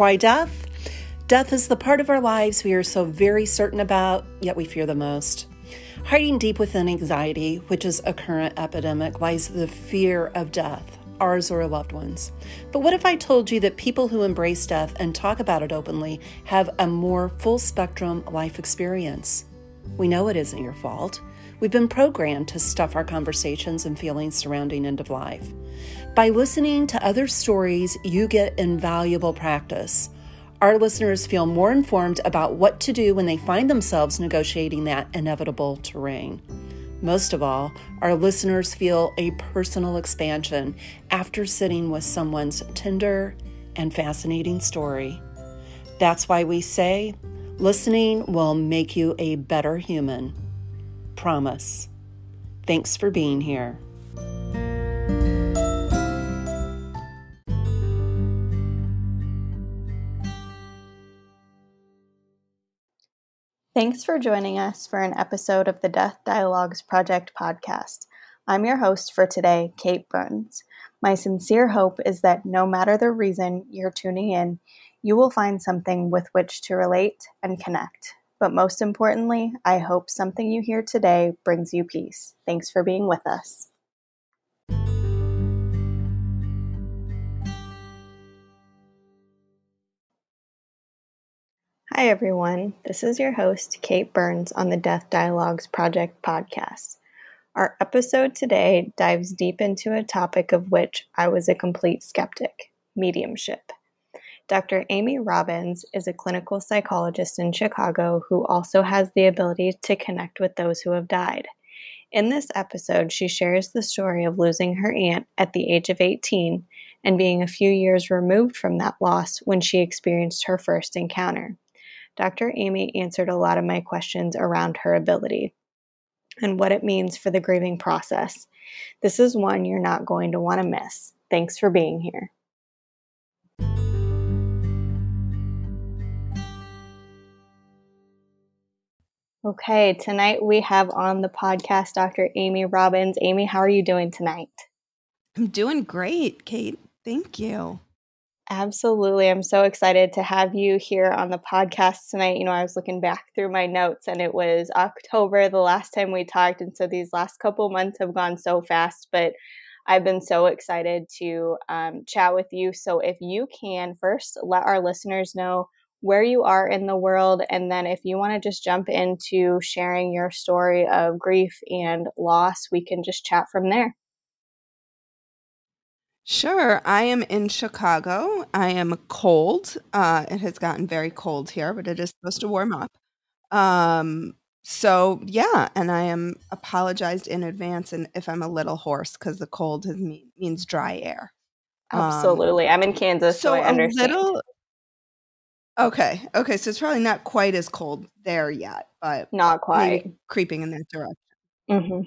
Why death? Death is the part of our lives we are so very certain about, yet we fear the most. Hiding deep within anxiety, which is a current epidemic, lies the fear of death, ours or a loved one's. But what if I told you that people who embrace death and talk about it openly have a more full spectrum life experience? We know it isn't your fault. We've been programmed to stuff our conversations and feelings surrounding end of life. By listening to other stories, you get invaluable practice. Our listeners feel more informed about what to do when they find themselves negotiating that inevitable terrain. Most of all, our listeners feel a personal expansion after sitting with someone's tender and fascinating story. That's why we say listening will make you a better human. Promise. Thanks for being here. Thanks for joining us for an episode of the Death Dialogues Project podcast. I'm your host for today, Kate Burns. My sincere hope is that no matter the reason you're tuning in, you will find something with which to relate and connect. But most importantly, I hope something you hear today brings you peace. Thanks for being with us. Hi, everyone. This is your host, Kate Burns, on the Death Dialogues Project podcast. Our episode today dives deep into a topic of which I was a complete skeptic mediumship. Dr. Amy Robbins is a clinical psychologist in Chicago who also has the ability to connect with those who have died. In this episode, she shares the story of losing her aunt at the age of 18 and being a few years removed from that loss when she experienced her first encounter. Dr. Amy answered a lot of my questions around her ability and what it means for the grieving process. This is one you're not going to want to miss. Thanks for being here. Okay, tonight we have on the podcast Dr. Amy Robbins. Amy, how are you doing tonight? I'm doing great, Kate. Thank you. Absolutely. I'm so excited to have you here on the podcast tonight. You know, I was looking back through my notes and it was October the last time we talked. And so these last couple months have gone so fast, but I've been so excited to um, chat with you. So if you can first let our listeners know where you are in the world. And then if you want to just jump into sharing your story of grief and loss, we can just chat from there. Sure. I am in Chicago. I am cold. Uh, it has gotten very cold here, but it is supposed to warm up. Um, so yeah, and I am apologized in advance, and if I'm a little hoarse because the cold has mean, means dry air. Um, Absolutely. I'm in Kansas, so, so I understand. Little, okay, okay, so it's probably not quite as cold there yet, but not quite creeping in that direction. Mm-hmm.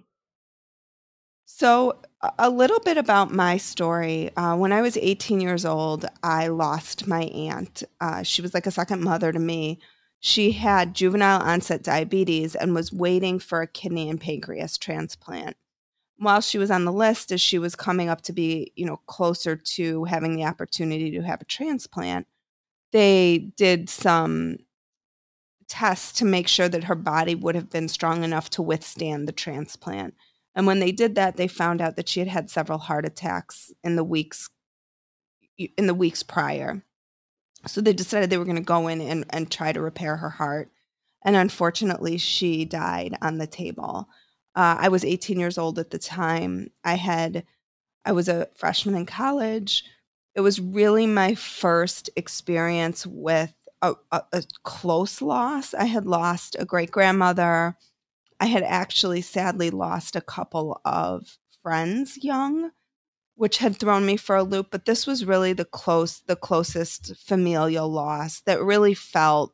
So, a little bit about my story. Uh, when I was 18 years old, I lost my aunt. Uh, she was like a second mother to me. She had juvenile onset diabetes and was waiting for a kidney and pancreas transplant. While she was on the list, as she was coming up to be, you know, closer to having the opportunity to have a transplant, they did some tests to make sure that her body would have been strong enough to withstand the transplant and when they did that, they found out that she had had several heart attacks in the weeks in the weeks prior. So they decided they were going to go in and, and try to repair her heart. And unfortunately, she died on the table. Uh, I was 18 years old at the time. I had, I was a freshman in college. It was really my first experience with a, a, a close loss. I had lost a great grandmother. I had actually sadly lost a couple of friends young, which had thrown me for a loop, but this was really the close the closest familial loss that really felt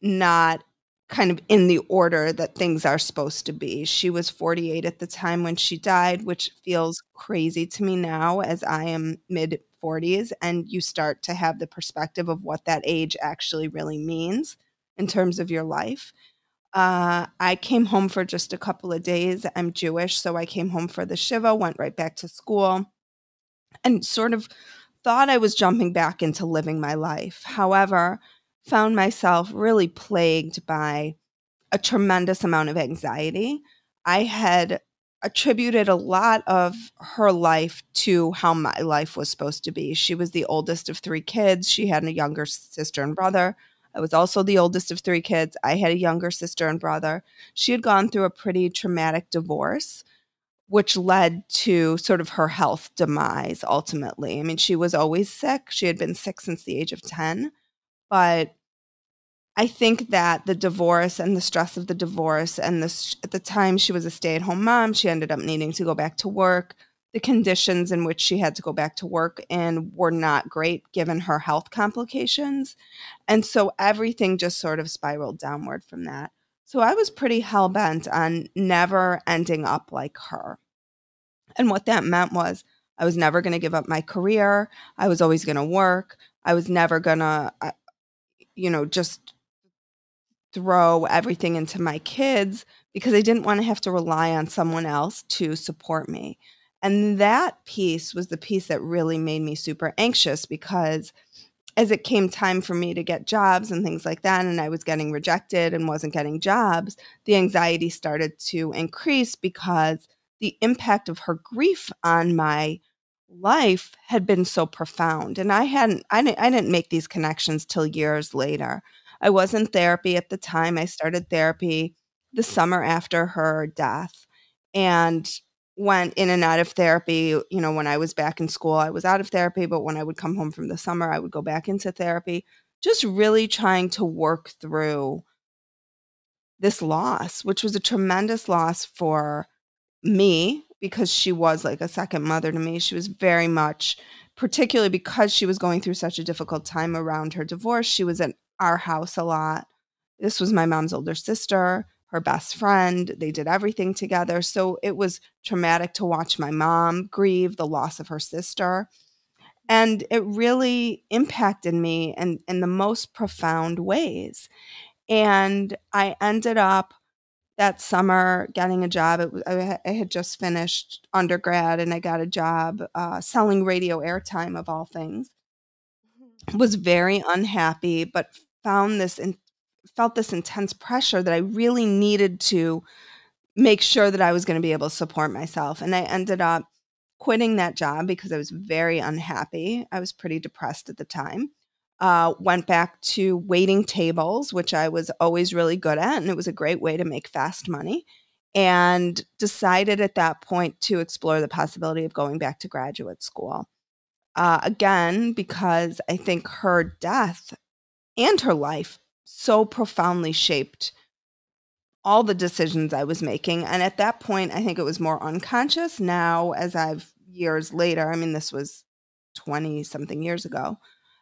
not kind of in the order that things are supposed to be. She was 48 at the time when she died, which feels crazy to me now as I am mid 40s and you start to have the perspective of what that age actually really means in terms of your life. Uh, I came home for just a couple of days. I'm Jewish, so I came home for the Shiva, went right back to school, and sort of thought I was jumping back into living my life. However, found myself really plagued by a tremendous amount of anxiety. I had attributed a lot of her life to how my life was supposed to be. She was the oldest of three kids. She had a younger sister and brother. I was also the oldest of three kids. I had a younger sister and brother. She had gone through a pretty traumatic divorce, which led to sort of her health demise ultimately. I mean, she was always sick. She had been sick since the age of 10, but I think that the divorce and the stress of the divorce and at the time she was a stay-at-home mom, she ended up needing to go back to work. The conditions in which she had to go back to work in were not great given her health complications. And so everything just sort of spiraled downward from that. So I was pretty hell bent on never ending up like her. And what that meant was I was never going to give up my career. I was always going to work. I was never going to, uh, you know, just throw everything into my kids because I didn't want to have to rely on someone else to support me. And that piece was the piece that really made me super anxious because as it came time for me to get jobs and things like that, and I was getting rejected and wasn't getting jobs, the anxiety started to increase because the impact of her grief on my life had been so profound. And I hadn't, I didn't, I didn't make these connections till years later. I was in therapy at the time. I mm-hmm. started therapy the summer after her death and went in and out of therapy. You know, when I was back in school, I was out of therapy, but when I would come home from the summer, I would go back into therapy, just really trying to work through this loss, which was a tremendous loss for me because she was like a second mother to me. She was very much, particularly because she was going through such a difficult time around her divorce, she was at our house a lot. This was my mom's older sister, her best friend. They did everything together. So it was traumatic to watch my mom grieve the loss of her sister. And it really impacted me in, in the most profound ways. And I ended up that summer getting a job. It was, I, had just finished undergrad and I got a job uh, selling radio airtime, of all things. Mm-hmm. Was very unhappy, but found this and felt this intense pressure that I really needed to make sure that I was going to be able to support myself. And I ended up quitting that job because I was very unhappy. I was pretty depressed at the time. Uh, went back to waiting tables, which I was always really good at, and it was a great way to make fast money. And decided at that point to explore the possibility of going back to graduate school. Uh, again, because I think her death and her life so profoundly shaped all the decisions I was making. And at that point, I think it was more unconscious. Now, as I've years later, I mean, this was 20 something years ago,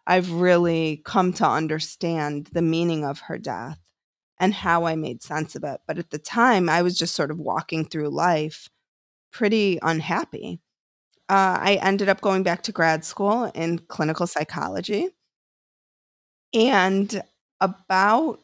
I've really come to understand the meaning of her death and how I made sense of it. But at the time, I was just sort of walking through life pretty unhappy. Uh, I ended up going back to grad school in clinical psychology. And about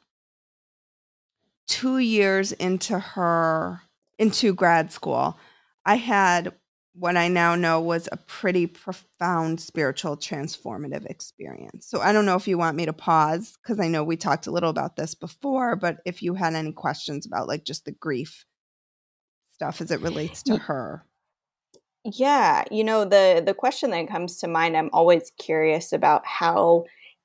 2 years into her into grad school, I had what I now know was a pretty profound spiritual transformative experience. So I don't know if you want me to pause because I know we talked a little about this before, but if you had any questions about like just the grief stuff as it relates to her. Yeah, you know the the question that comes to mind I'm always curious about how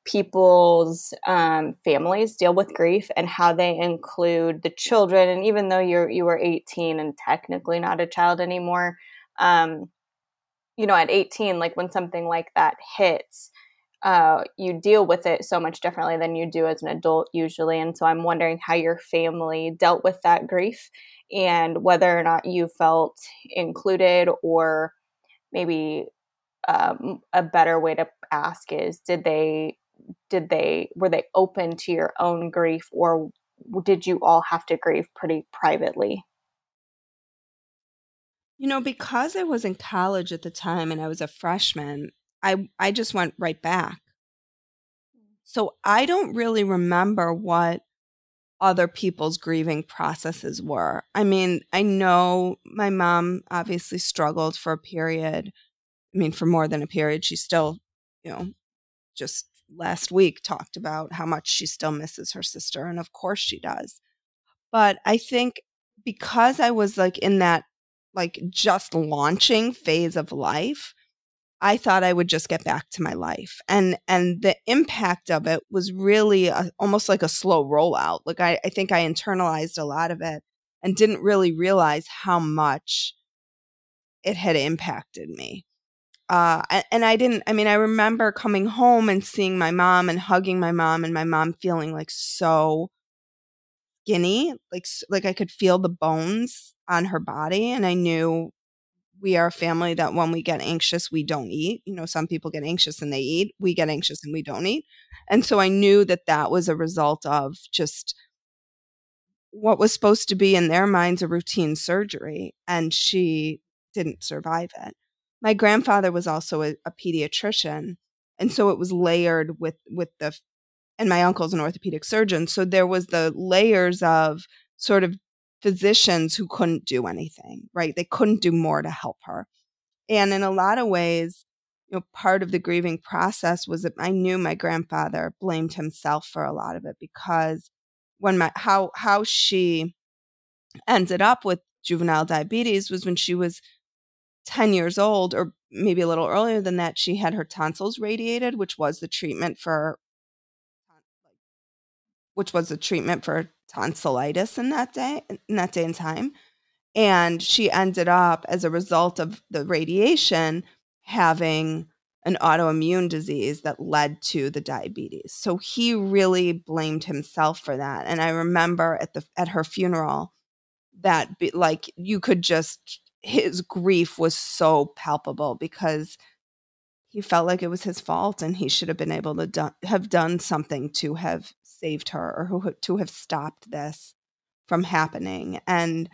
people's um, families deal with grief and how they include the children. And even though you're you were 18 and technically not a child anymore, um, you know, at 18, like when something like that hits, uh, you deal with it so much differently than you do as an adult usually. And so I'm wondering how your family dealt with that grief and whether or not you felt included or maybe um, a better way to ask is did they did they were they open to your own grief or did you all have to grieve pretty privately? You know because i was in college at the time and i was a freshman i i just went right back. So i don't really remember what other people's grieving processes were. I mean i know my mom obviously struggled for a period i mean for more than a period she still you know, just last week talked about how much she still misses her sister. And of course she does. But I think because I was like in that like just launching phase of life, I thought I would just get back to my life. And and the impact of it was really a, almost like a slow rollout. Like I, I think I internalized a lot of it and didn't really realize how much it had impacted me. Uh, and I didn't, I mean, I remember coming home and seeing my mom and hugging my mom and my mom feeling like so skinny, like, like I could feel the bones on her body. And I knew we are a family that when we get anxious, we don't eat. You know, some people get anxious and they eat. We get anxious and we don't eat. And so I knew that that was a result of just what was supposed to be in their minds a routine surgery. And she didn't survive it. My grandfather was also a, a pediatrician. And so it was layered with, with the, and my uncle's an orthopedic surgeon. So there was the layers of sort of physicians who couldn't do anything, right? They couldn't do more to help her. And in a lot of ways, you know, part of the grieving process was that I knew my grandfather blamed himself for a lot of it because when my how how she ended up with juvenile diabetes was when she was 10 years old or maybe a little earlier than that she had her tonsils radiated which was the treatment for which was the treatment for tonsillitis in that day in that day and time. And she ended up as a result of the radiation having an autoimmune disease that led to the diabetes. So he really blamed himself for that. And i remember at the at her funeral that be, like you could just his grief was so palpable because he felt like it was his fault and he should have been able to do, have done something to have saved her or who, to have stopped this from happening. And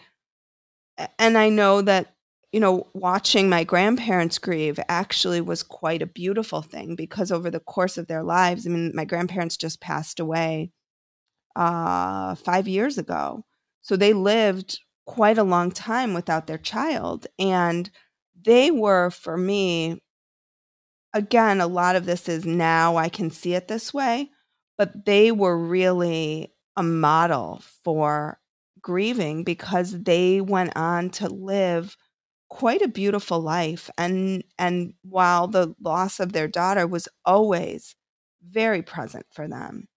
and I know that you know watching my grandparents grieve actually was quite a beautiful thing because over the course of their lives I mean my grandparents just passed away uh 5 years ago. So they lived quite a long time without their child and they were for me again a lot of this is now I can see it this way but they were really a model for grieving because they went on to live quite a beautiful life and and while the loss of their daughter was always very present for them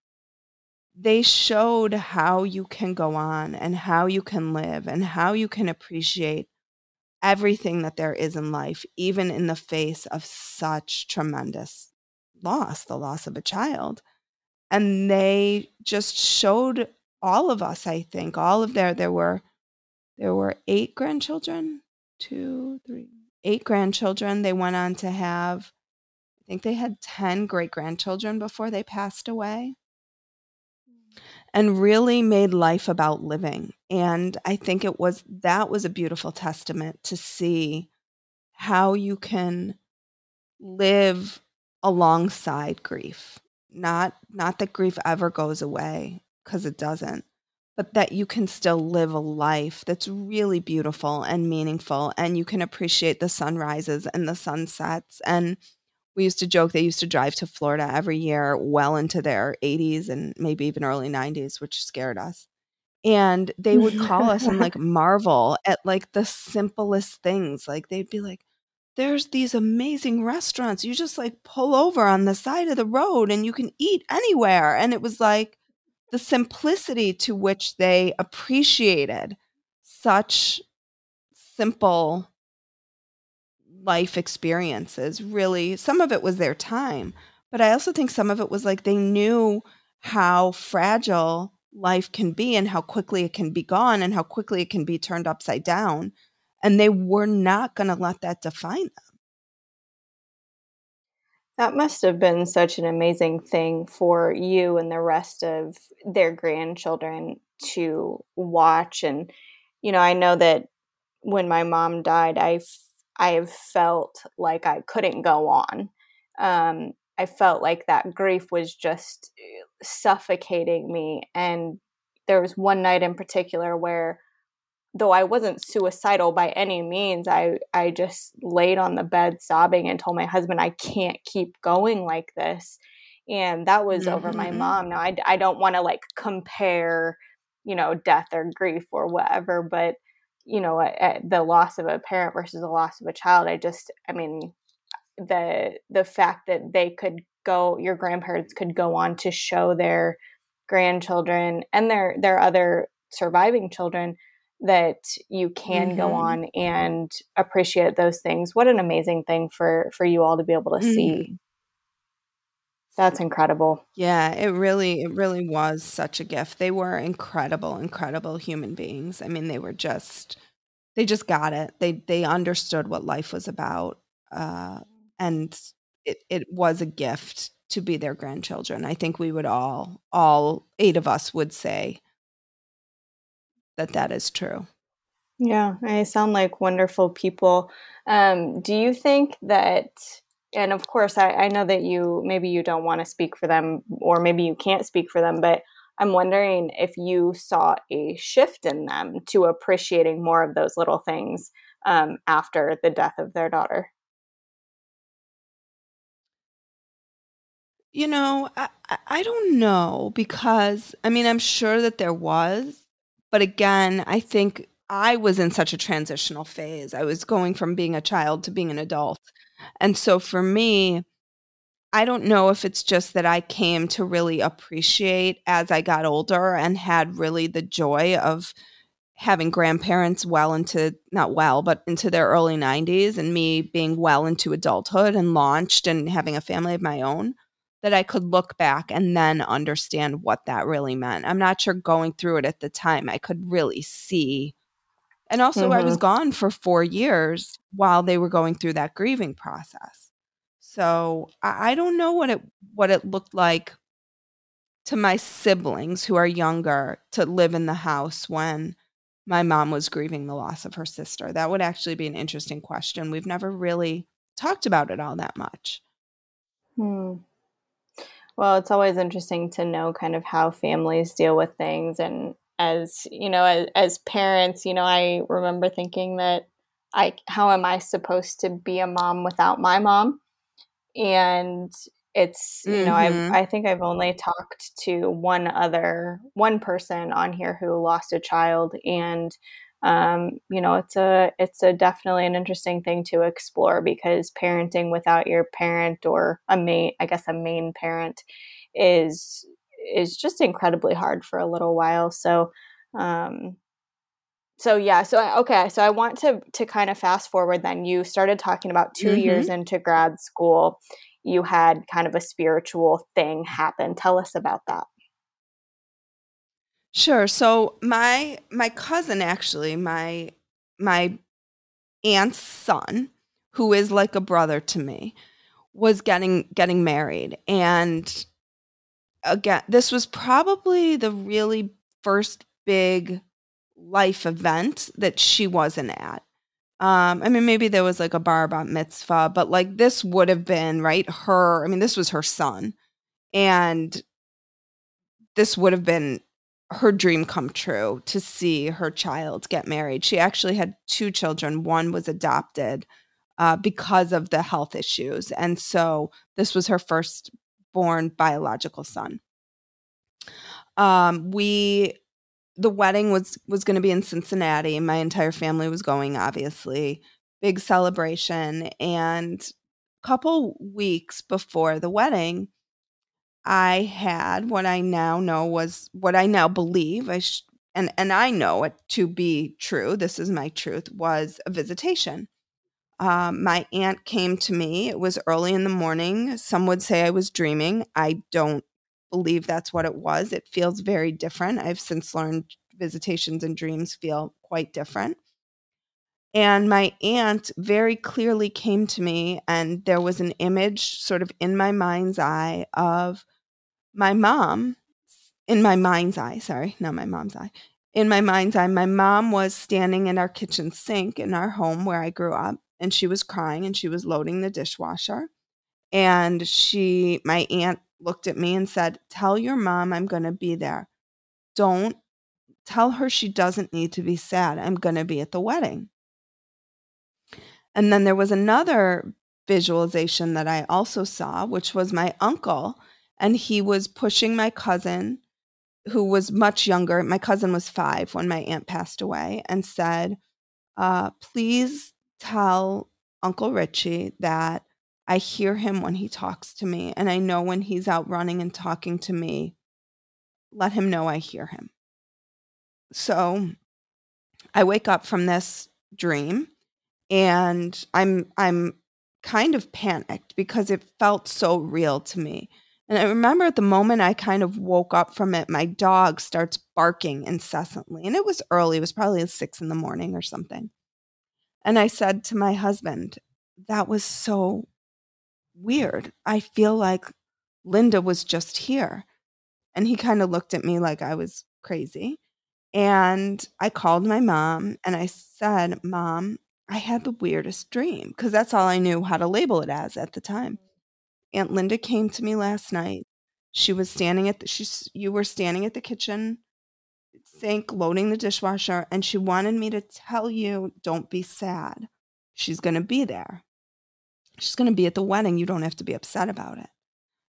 they showed how you can go on and how you can live and how you can appreciate everything that there is in life even in the face of such tremendous loss the loss of a child. And they just showed all of us i think all of their there were there were eight grandchildren two three eight grandchildren they went on to have. I think they had 10 great grandchildren before they passed away and really made life about living. And i think it was that was a beautiful testament to see how you can live alongside grief. Not not that grief ever goes away because it doesn't but that you can still live a life that's really beautiful and meaningful and you can appreciate the sunrises and the sunsets and we used to joke they used to drive to Florida every year well into their 80s and maybe even early 90s which scared us and they would call us and like marvel at like the simplest things like they'd be like there's these amazing restaurants. You just like pull over on the side of the road and you can eat anywhere. And it was like the simplicity to which they appreciated such simple life experiences. Really, some of it was their time, but I also think some of it was like they knew how fragile life can be and how quickly it can be gone and how quickly it can be turned upside down and they were not going to let that define them. That must have been such an amazing thing for you and the rest of their grandchildren to watch. And, you know, I know that when my mom died, I, I have felt like I couldn't go on. Um, I felt like that grief was just uh, suffocating me. And there was one night in particular where though I wasn't suicidal by any means, I I just laid on the bed sobbing and told my husband I can't keep going like this. And that was mm-hmm. over my mm-hmm. mom. Now I I don't want to like compare, you know, death or grief or whatever, but you know, the loss of a parent versus the loss of a child, I just I mean the the fact that they could go your grandparents could go on to show their grandchildren and their their other surviving children that you can mm-hmm. go on and appreciate those things what an amazing thing for for you all to be able to mm-hmm. see that's incredible. Yeah it really it really was such a gift. They were incredible incredible human beings. I mean they were just they just got it. They they understood what life was about uh and it, it was a gift to be their grandchildren. I think we would all all eight of us would say that that is true. Yeah, I sound like wonderful people. Um, do you think that, and of course, I, I know that you maybe you don't want to speak for them, or maybe you can't speak for them, but I'm wondering if you saw a shift in them to appreciating more of those little things um, after the death of their daughter. You know, I, I don't know because I mean, I'm sure that there was, but again, I think I was in such a transitional phase. I was going from being a child to being an adult. And so for me, I don't know if it's just that I came to really appreciate as I got older and had really the joy of having grandparents well into, not well, but into their early 90s and me being well into adulthood and launched and having a family of my own that I could look back and then understand what that really meant. I'm not sure going through it at the time, I could really see. And also, mm-hmm. I was mm-hmm. gone for four years while they were going through that grieving process. So I, I don't know what it what it looked like to my siblings who are younger to live in the house when my mom was grieving the loss of her sister. That would actually be an interesting question. We've never really talked about it all that much. Hmm. Well, it's always interesting to know kind of how families deal with things. And as, you know, as, as parents, you know, I remember thinking that I, how am I supposed to be a mom without my mom? And it's, you mm-hmm. know, I, I think I've only talked to one other, one person on here who lost a child. And um, you know it's a it's a definitely an interesting thing to explore because parenting without your parent or a main i guess a main parent is is just incredibly hard for a little while so um so yeah so I, okay so i want to to kind of fast forward then you started talking about 2 mm-hmm. years into grad school you had kind of a spiritual thing happen tell us about that Sure. So my my cousin actually, my my aunt's son, who is like a brother to me, was getting getting married and again this was probably the really first big life event that she wasn't at. Um, I mean, maybe there was like a bar bat mitzvah, but like this would have been right. Her, I mean, this was her son, and this would have been her dream come true to see her child get married. She actually had two children. One was adopted uh, because of the health issues. And so this was her first born biological son. Um, we the wedding was was going to be in Cincinnati. My entire family was going, obviously. Big celebration. And a couple weeks before the wedding, I had what I now know was what I now believe I sh- and and I know it to be true. This is my truth. Was a visitation. Um, my aunt came to me. It was early in the morning. Some would say I was dreaming. I don't believe that's what it was. It feels very different. I've since learned visitations and dreams feel quite different. And my aunt very clearly came to me, and there was an image sort of in my mind's eye of my mom, in my mind's eye, sorry, not my mom's eye, in my mind's eye, my mom was standing in our kitchen sink in our home where I grew up, and she was crying and she was loading the dishwasher. And she, my aunt, looked at me and said, Tell your mom I'm going to be there. Don't Tell her she doesn't need to be sad. I'm going to be at the wedding. And then there was another visualization that I also saw, which was my uncle. And he was pushing my cousin, who was much younger. My cousin was five when my aunt passed away, and said, uh, Please tell Uncle Richie that I hear him when he talks to me. And I know when he's out running and talking to me, let him know I hear him. So I wake up from this dream and I'm I'm kind of panicked because it felt so real to me. And I remember at the moment I kind of woke up from it, my dog starts barking incessantly. And it was early, it was probably six in the morning or something. And I said to my husband, that was so weird. I feel like Linda was just here. And he kind of looked at me like I was crazy. And I called my mom and I said, Mom, I had the weirdest dream because that's all I knew how to label it as at the time. Aunt Linda came to me last night. She was standing at the, she's, you were standing at the kitchen sink loading the dishwasher and she wanted me to tell you don't be sad. She's going to be there. She's going to be at the wedding. You don't have to be upset about it.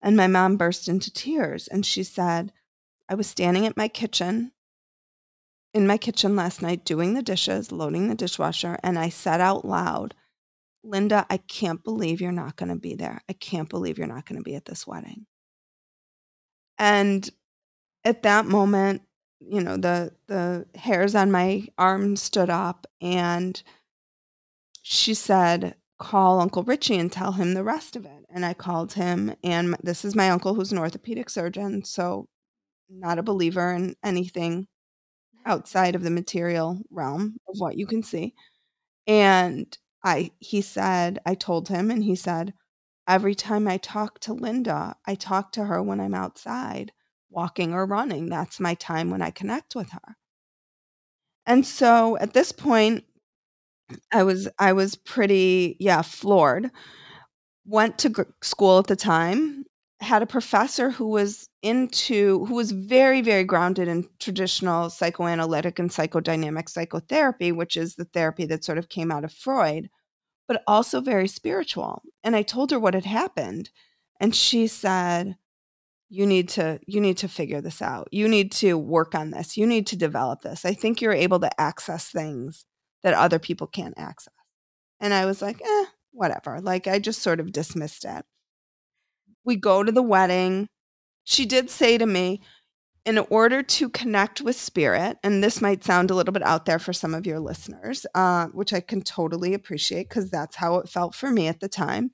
And my mom burst into tears and she said, I was standing at my kitchen in my kitchen last night doing the dishes, loading the dishwasher, and I said out loud, Linda, I can't believe you're not going to be there. I can't believe you're not going to be at this wedding. And at that moment, you know, the the hairs on my arm stood up and she said, "Call Uncle Richie and tell him the rest of it." And I called him and this is my uncle who's an orthopedic surgeon, so not a believer in anything outside of the material realm of what you can see. And I he said, I told him and he said, every time I talk to Linda, I talk to her when I'm outside walking or running. That's my time when I connect with her. And so at this point I was I was pretty yeah, floored. Went to gr- school at the time had a professor who was into who was very very grounded in traditional psychoanalytic and psychodynamic psychotherapy which is the therapy that sort of came out of freud but also very spiritual and i told her what had happened and she said you need to you need to figure this out. You need to work on this. You need to develop this. I think you're able to access things that other people can't access. And i was like eh whatever. Like i just sort of dismissed it. We go to the wedding. She did say to me, in order to connect with spirit, and this might sound a little bit out there for some of your listeners, uh, which I can totally appreciate because that's how it felt for me at the time.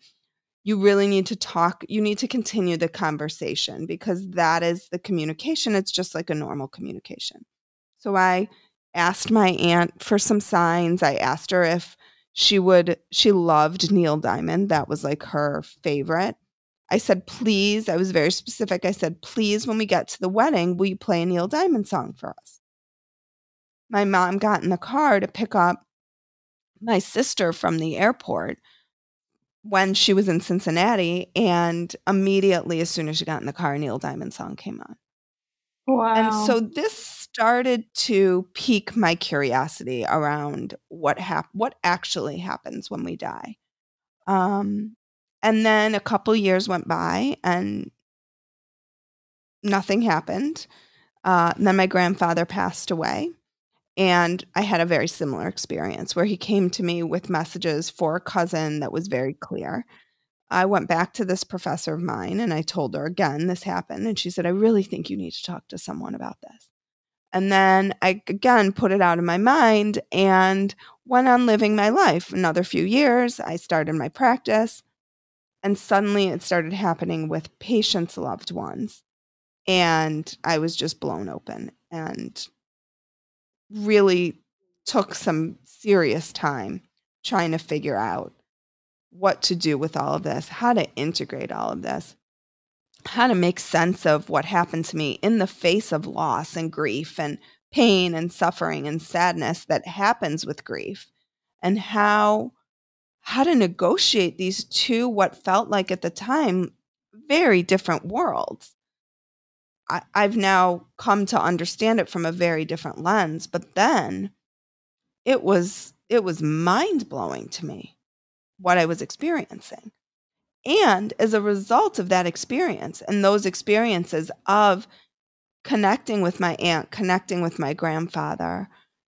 You really need to talk, you need to continue the conversation because that is the communication. It's just like a normal communication. So I asked my aunt for some signs. I asked her if she would, she loved Neil Diamond. That was like her favorite. I said, please, I was very specific. I said, please, when we get to the wedding, will you play a Neil Diamond song for us? My mom got in the car to pick up my sister from the airport when she was in Cincinnati. And immediately, as soon as she got in the car, Neil Diamond song came on. Wow. And so this started to pique my curiosity around what hap- what actually happens when we die. Um, and then a couple years went by and nothing happened. Uh, then my grandfather passed away. And I had a very similar experience where he came to me with messages for a cousin that was very clear. I went back to this professor of mine and I told her again, this happened. And she said, I really think you need to talk to someone about this. And then I again put it out of my mind and went on living my life. Another few years, I started my practice. And suddenly it started happening with patients' loved ones. And I was just blown open and really took some serious time trying to figure out what to do with all of this, how to integrate all of this, how to make sense of what happened to me in the face of loss and grief and pain and suffering and sadness that happens with grief, and how how to negotiate these two, what felt like at the time, very different worlds. I, I've now come to understand it from a very different lens. But then it was it was mind blowing to me what I was experiencing. And as a result of that experience and those experiences of connecting with my aunt, connecting with my grandfather,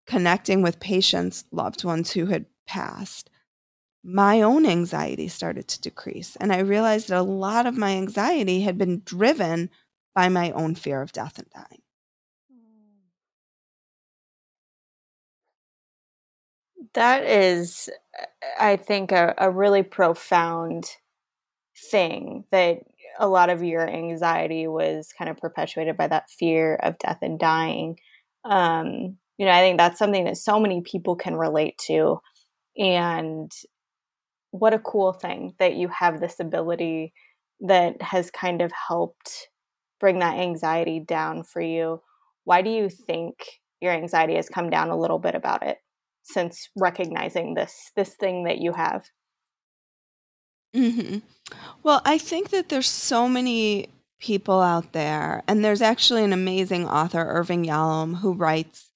connecting with patients, loved ones who had passed, my own anxiety started to decrease. And I realized that a lot of my anxiety had been driven by my own fear of death and dying. That is, I think, a, a really profound thing that a lot of your anxiety was kind of perpetuated by that fear of death and dying. Um, you know, I think that's something that so many people can relate to. And what a cool thing that you have this ability that has kind of helped bring that anxiety down for you. Why do you think your anxiety has come down a little bit about it since recognizing this this thing that you have? hmm Well, I think that there's so many people out there, and there's actually an amazing author, Irving Yalom, who writes.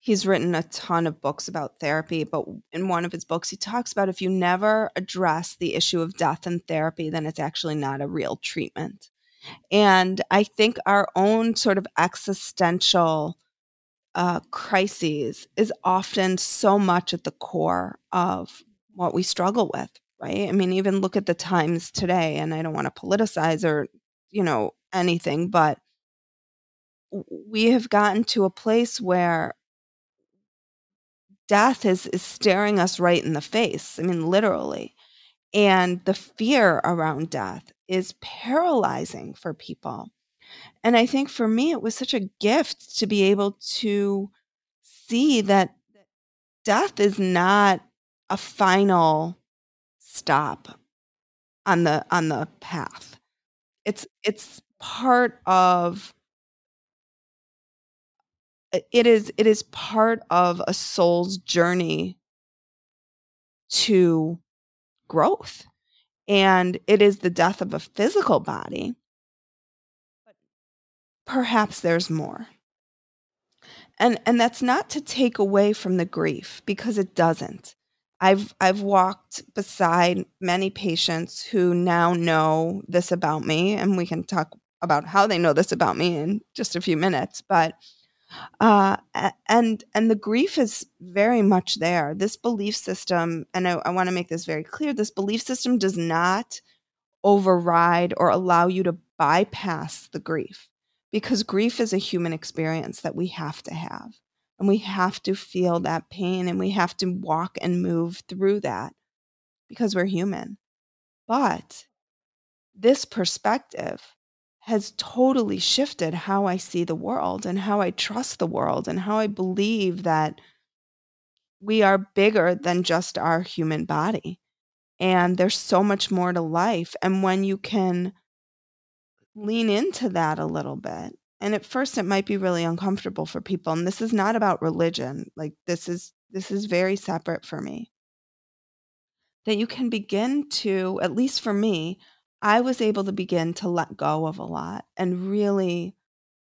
He's written a ton of books about therapy, but in one of his books, he talks about if you never address the issue of death in therapy, then it's actually not a real treatment. And I think our own sort of existential uh, crises is often so much at the core of what we struggle with right? I mean, even look at the times today, and I don't want to politicize or, you know, anything, but we have gotten to a place where death is, is staring us right in the face. I mean, literally. And the fear around death is paralyzing for people. And I think for me, it was such a gift to be able to see that death is not a final stop on the on the path. It's it's part of it is it is part of a soul's journey to growth and it is the death of a physical body but perhaps there's more and and that's not to take away from the grief because it doesn't I've I've walked beside many patients who now know this about me, and we can talk about how they know this about me in just a few minutes. But uh, and and the grief is very much there. This belief system, and I, I want to make this very clear: this belief system does not override or allow you to bypass the grief, because grief is a human experience that we have to have. And we have to feel that pain and we have to walk and move through that because we're human. But this perspective has totally shifted how I see the world and how I trust the world and how I believe that we are bigger than just our human body. And there's so much more to life. And when you can lean into that a little bit and at first it might be really uncomfortable for people and this is not about religion like this is this is very separate for me that you can begin to at least for me i was able to begin to let go of a lot and really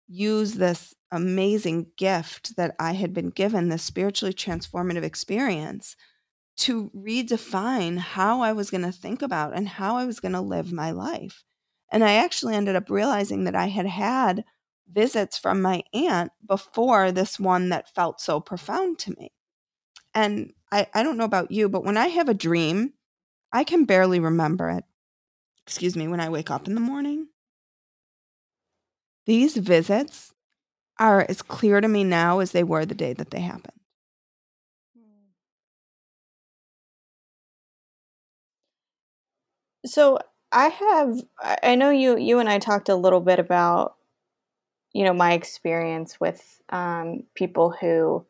use this amazing gift that i had been given this spiritually transformative experience to redefine how i was going to think about and how i was going to live my life and i actually ended up realizing that i had had visits from my aunt before this one that felt so profound to me. And I, I don't know about you, but when I have a dream, I can barely remember it. Excuse me, when I wake up in the morning. These visits are as clear to me now as they were the day that they happened. So I have I know you you and I talked a little bit about you know my experience with um, people who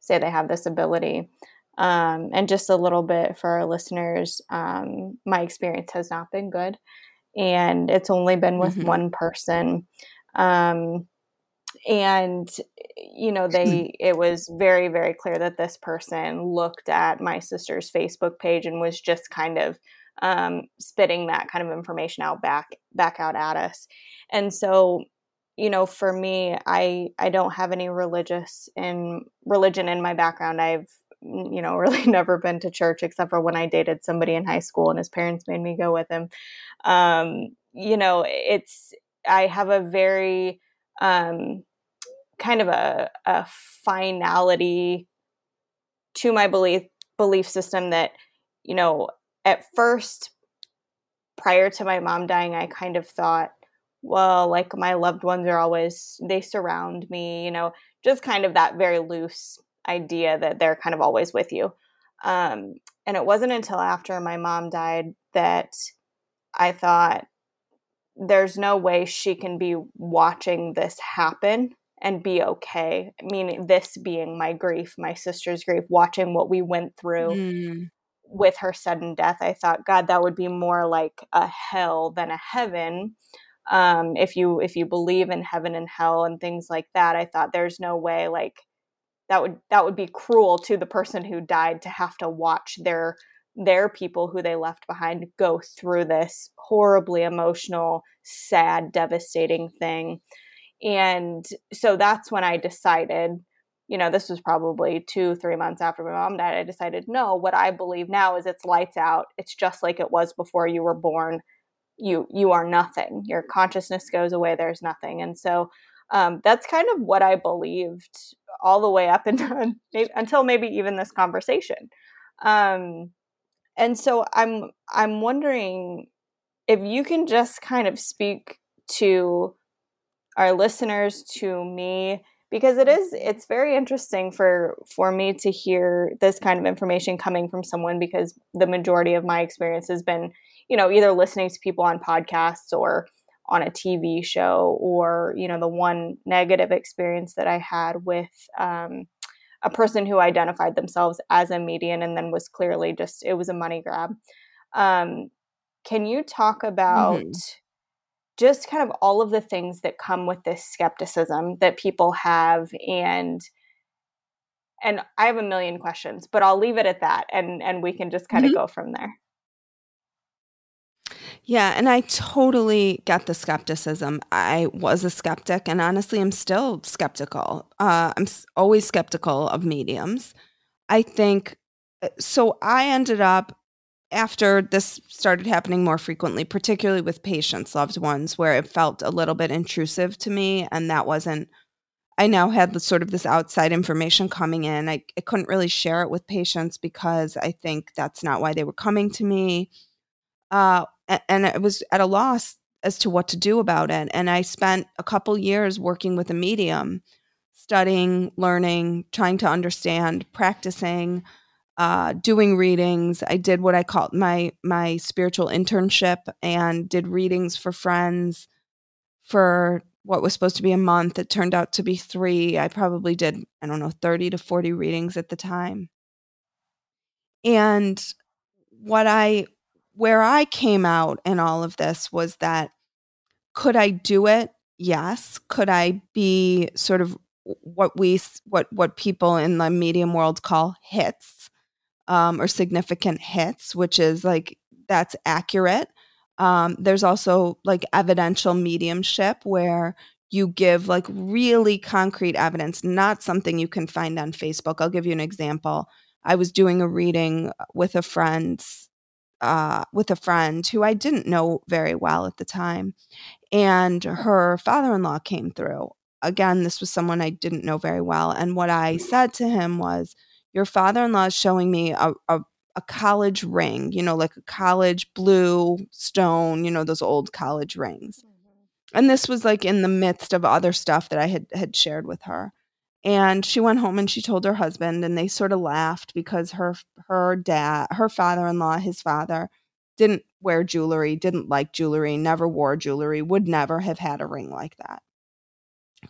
say they have this ability um, and just a little bit for our listeners um, my experience has not been good and it's only been with mm-hmm. one person um, and you know they it was very very clear that this person looked at my sister's facebook page and was just kind of um, spitting that kind of information out back back out at us and so you know, for me, I I don't have any religious in religion in my background. I've you know really never been to church except for when I dated somebody in high school and his parents made me go with him. Um, you know, it's I have a very um, kind of a, a finality to my belief belief system that you know at first prior to my mom dying i kind of thought well like my loved ones are always they surround me you know just kind of that very loose idea that they're kind of always with you um, and it wasn't until after my mom died that i thought there's no way she can be watching this happen and be okay. I mean, this being my grief, my sister's grief, watching what we went through mm. with her sudden death, I thought, God, that would be more like a hell than a heaven. Um, if you if you believe in heaven and hell and things like that, I thought there's no way like that would that would be cruel to the person who died to have to watch their their people who they left behind go through this horribly emotional, sad, devastating thing. And so that's when I decided, you know, this was probably two, three months after my mom died. I decided, no, what I believe now is it's lights out. It's just like it was before you were born. You you are nothing. Your consciousness goes away. There's nothing. And so um, that's kind of what I believed all the way up and until maybe even this conversation. Um, and so I'm I'm wondering if you can just kind of speak to our listeners to me because it is it's very interesting for for me to hear this kind of information coming from someone because the majority of my experience has been you know either listening to people on podcasts or on a TV show or you know the one negative experience that I had with um, a person who identified themselves as a medium and then was clearly just it was a money grab. Um, can you talk about mm-hmm just kind of all of the things that come with this skepticism that people have and and I have a million questions, but I'll leave it at that and and we can just kind mm-hmm. of go from there. Yeah, and I totally get the skepticism. I was a skeptic, and honestly, I'm still skeptical. Uh, I'm always skeptical of mediums. I think uh, so. I ended up after this started happening more frequently, particularly with patients, loved ones, where it felt a little bit intrusive to me. And that wasn't, I now had the, sort of this outside information coming in. I, I couldn't really share it with patients because I think that's not why they were coming to me. Uh, and, I was at a loss as to what to do about it. And I spent a couple years working with a medium, studying, learning, trying to understand, practicing uh, doing readings. I did what I called my my spiritual internship and did readings for friends for what was supposed to be a month. It turned out to be three. I probably did I don't know thirty to forty readings at the time. And what I where I came out in all of this was that could I do it? Yes. Could I be sort of what we what what people in the medium world call hits? um, or significant hits, which is like that's accurate. Um, there's also like evidential mediumship where you give like really concrete evidence, not something you can find on Facebook. I'll give you an example. I was doing a reading with a friend, uh, with a friend who I didn't know very well at the time, and her father-in-law came through. Again, this was someone I didn't know very well, and what I said to him was, your father-in-law is showing me a, a, a college ring, you know, like a college blue stone, you know, those old college rings. Mm-hmm. And this was like in the midst of other stuff that I had had shared with her. And she went home and she told her husband and they sort of laughed because her her dad, her father-in-law, his father didn't wear jewelry, didn't like jewelry, never wore jewelry, would never have had a ring like that.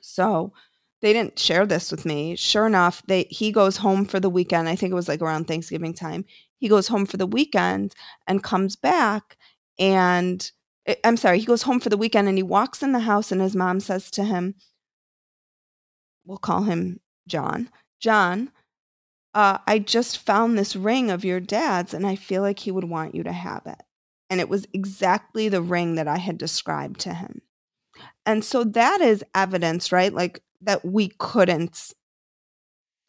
So they didn't share this with me. Sure enough, they he goes home for the weekend. I think it was like around Thanksgiving time. He goes home for the weekend and comes back and eh, I'm sorry, he goes home for the weekend and he walks in the house and his mom says to him, we'll call him John. John, uh, I just found this ring of your dad's and I feel like he would want you to have it. And it was exactly the ring that I had described to him. And so that is evidence, right? Like that we couldn't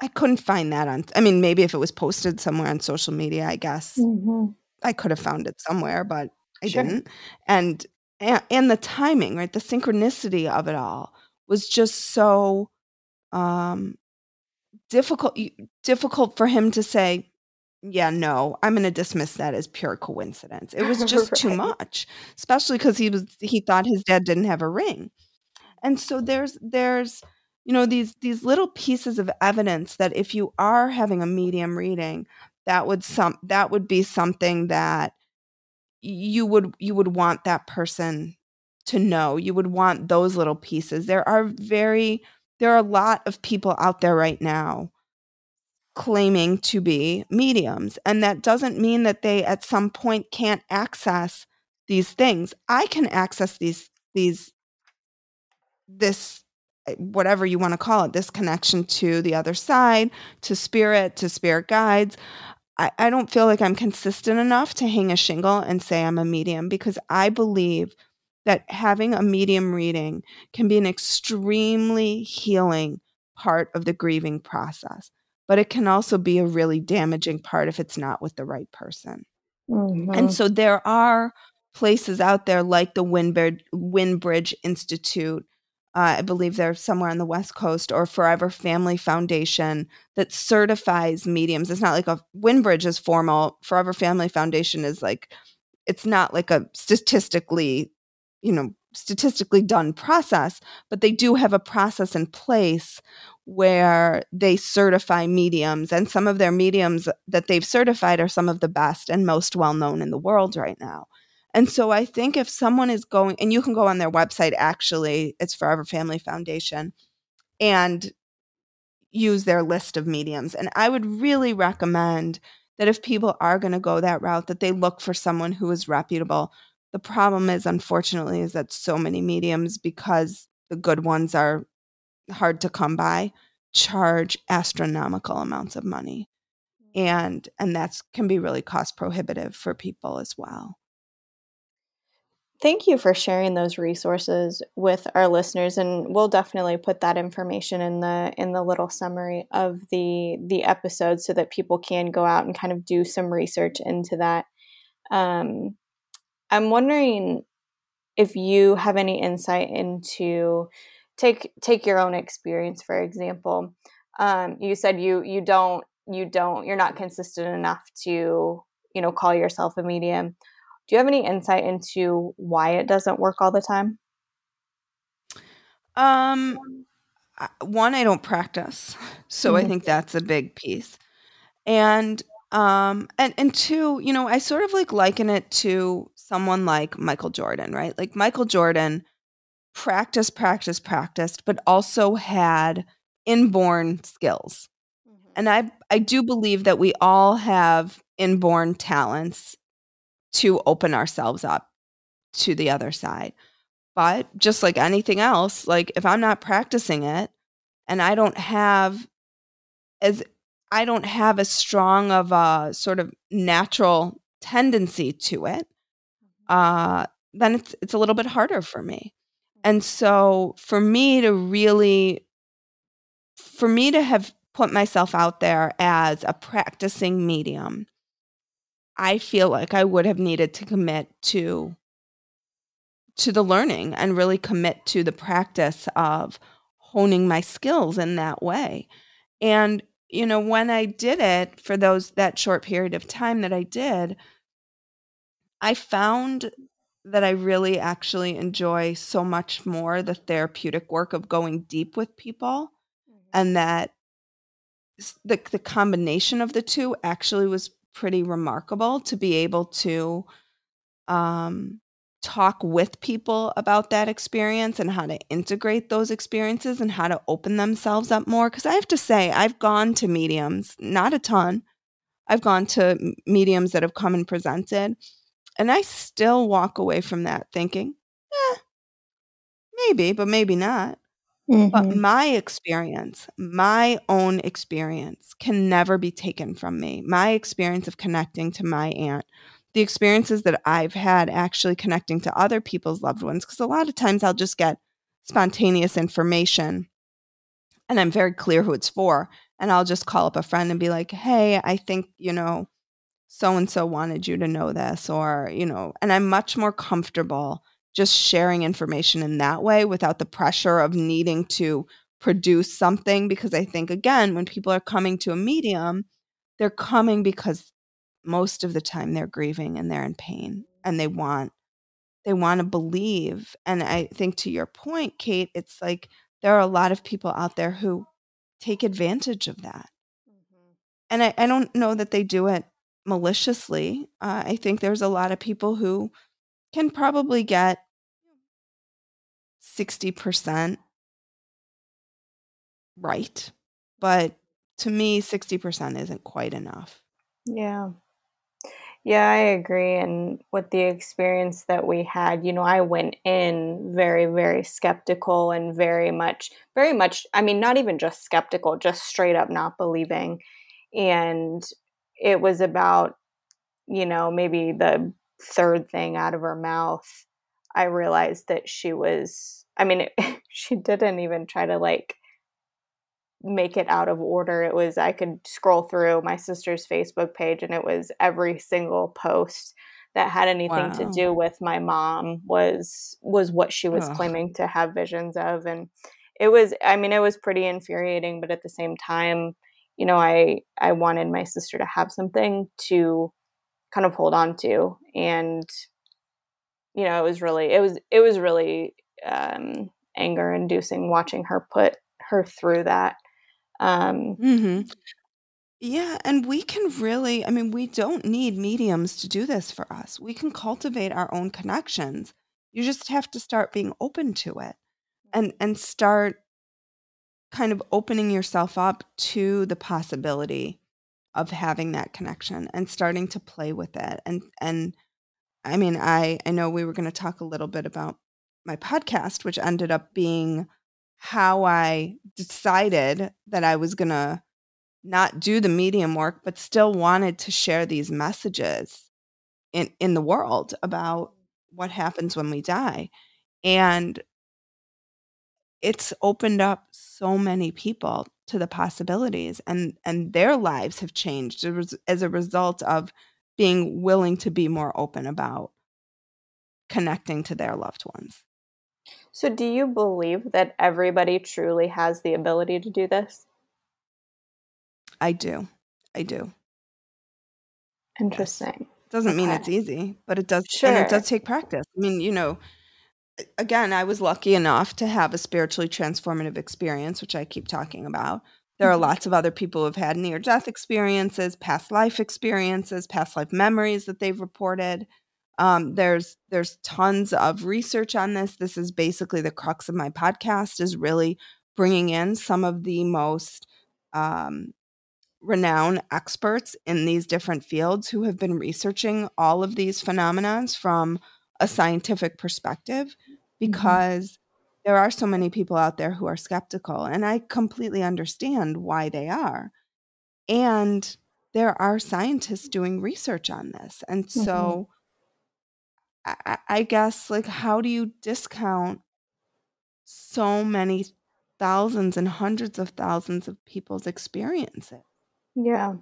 I couldn't find that on I mean maybe if it was posted somewhere on social media, I guess. Mm-hmm. I could have found it somewhere, but I sure. didn't. And, and and the timing, right? The synchronicity of it all was just so um difficult difficult for him to say yeah no i'm going to dismiss that as pure coincidence. It was just right. too much especially because he was he thought his dad didn't have a ring. And so there's there's you know these these little pieces of evidence that if you are having a medium reading that would some that would be something that you would you would want that person to know. You would want those little pieces. There are very there are a lot of people out there right now claiming to be mediums. And that doesn't mean that they at some point can't access these things. I can access these, these, this, eh, whatever you want to call it, this connection to the other side, to spirit, to spirit guides. I, I don't feel like I'm consistent enough to hang a shingle and say I'm a medium because I believe that having a medium reading can be an extremely healing part of the grieving process but it can also be a really damaging part if it's not with the right person. Mm-hmm. And so there are places out there like the Winbridge, Windbridge Institute. Uh, I believe they're somewhere on the West Coast or Forever Family Foundation that certifies mediums. It's not like a Winbridge is formal. Forever Family Foundation is like, it's not like a statistically, you know, statistically done process, but they do have a process in place where they certify mediums, and some of their mediums that they've certified are some of the best and most well known in the world right now. And so I think if someone is going, and you can go on their website, actually, it's Forever Family Foundation, and use their list of mediums. And I would really recommend that if people are going to go that route, that they look for someone who is reputable. The problem is, unfortunately, is that so many mediums, because the good ones are hard to come by charge astronomical amounts of money mm. and and that's can be really cost prohibitive for people as well Thank you for sharing those resources with our listeners and we'll definitely put that information in the in the little summary of the the episode so that people can go out and kind of do some research into that. Um, I'm wondering if you have any insight into take take your own experience for example. Um, you said you you don't you don't you're not consistent enough to you know call yourself a medium. Do you have any insight into why it doesn't work all the time? Um one i don't practice so mm-hmm. i think that's a big piece. And um and and two you know i sort of like liken it to someone like michael jordan right like michael jordan practice, practice, practiced, but also had inborn skills. Mm-hmm. And I I do believe that we all have inborn talents to open ourselves up to the other side. But just like anything else, like if I'm not practicing it and I don't have as I don't have as strong of a sort of natural tendency to it. Uh, then it's it's a little bit harder for me. And so for me to really, for me to have put myself out there as a practicing medium, I feel like I would have needed to commit to to the learning and really commit to the practice of honing my skills in that way. And you know, when I did it for those that short period of time that I did, I found that I really actually enjoy so much more the therapeutic work of going deep with people mm-hmm. and that the the combination of the two actually was pretty remarkable to be able to um, talk with people about that experience and how to integrate those experiences and how to open themselves up more. Because I have to say I've gone to mediums not a ton. I've gone to mediums that have come and presented and I still walk away from that thinking, eh, maybe, but maybe not. Mm-hmm. But my experience, my own experience, can never be taken from me. My experience of connecting to my aunt, the experiences that I've had actually connecting to other people's loved ones. Because a lot of times I'll just get spontaneous information and I'm very clear who it's for. And I'll just call up a friend and be like, hey, I think, you know, so and so wanted you to know this, or, you know, and I'm much more comfortable just sharing information in that way without the pressure of needing to produce something. Because I think, again, when people are coming to a medium, they're coming because most of the time they're grieving and they're in pain and they want they want to believe and i think to your point kate it's like there are a lot of people out there who take advantage of that mm-hmm. and I, I, don't know that they do it maliciously uh, i think there's a lot of people who can probably get 60% right but to me 60% isn't quite enough yeah yeah, I agree. And with the experience that we had, you know, I went in very, very skeptical and very much, very much, I mean, not even just skeptical, just straight up not believing. And it was about, you know, maybe the third thing out of her mouth. I realized that she was, I mean, it, she didn't even try to like make it out of order. It was I could scroll through my sister's Facebook page and it was every single post that had anything wow. to do with my mom was was what she was Ugh. claiming to have visions of and it was I mean it was pretty infuriating but at the same time you know I I wanted my sister to have something to kind of hold on to and you know it was really it was it was really um anger inducing watching her put her through that um, mm-hmm. Yeah, and we can really, I mean, we don't need mediums to do this for us. We can cultivate our own connections. You just have to start being open to it and and start kind of opening yourself up to the possibility of having that connection and starting to play with it. And and I mean, I I know we were going to talk a little bit about my podcast which ended up being how I decided that I was going to not do the medium work, but still wanted to share these messages in, in the world about what happens when we die. And it's opened up so many people to the possibilities and and their lives have changed as a result of being willing to be more open about connecting to their loved ones. So, do you believe that everybody truly has the ability to do this? I do. I do. Interesting. Yes. Doesn't mean it's easy, but it does. Sure. And it does take practice. I mean, you know, again, I was lucky enough to have a spiritually transformative experience, which I keep talking about. There are mm-hmm. lots of other people who have had near death experiences, past life experiences, past life memories that they've reported. Um, there's there's tons of research on this. This is basically the crux of my podcast is really bringing in some of the most um, renowned experts in these different fields who have been researching all of these phenomena from a scientific perspective mm-hmm. because mm-hmm. there are so many people out there who are skeptical and i completely understand why they are and there are scientists doing research on this and so mm-hmm. I, I guess like how do you discount so many thousands and hundreds of thousands of people's experiences? Yeah.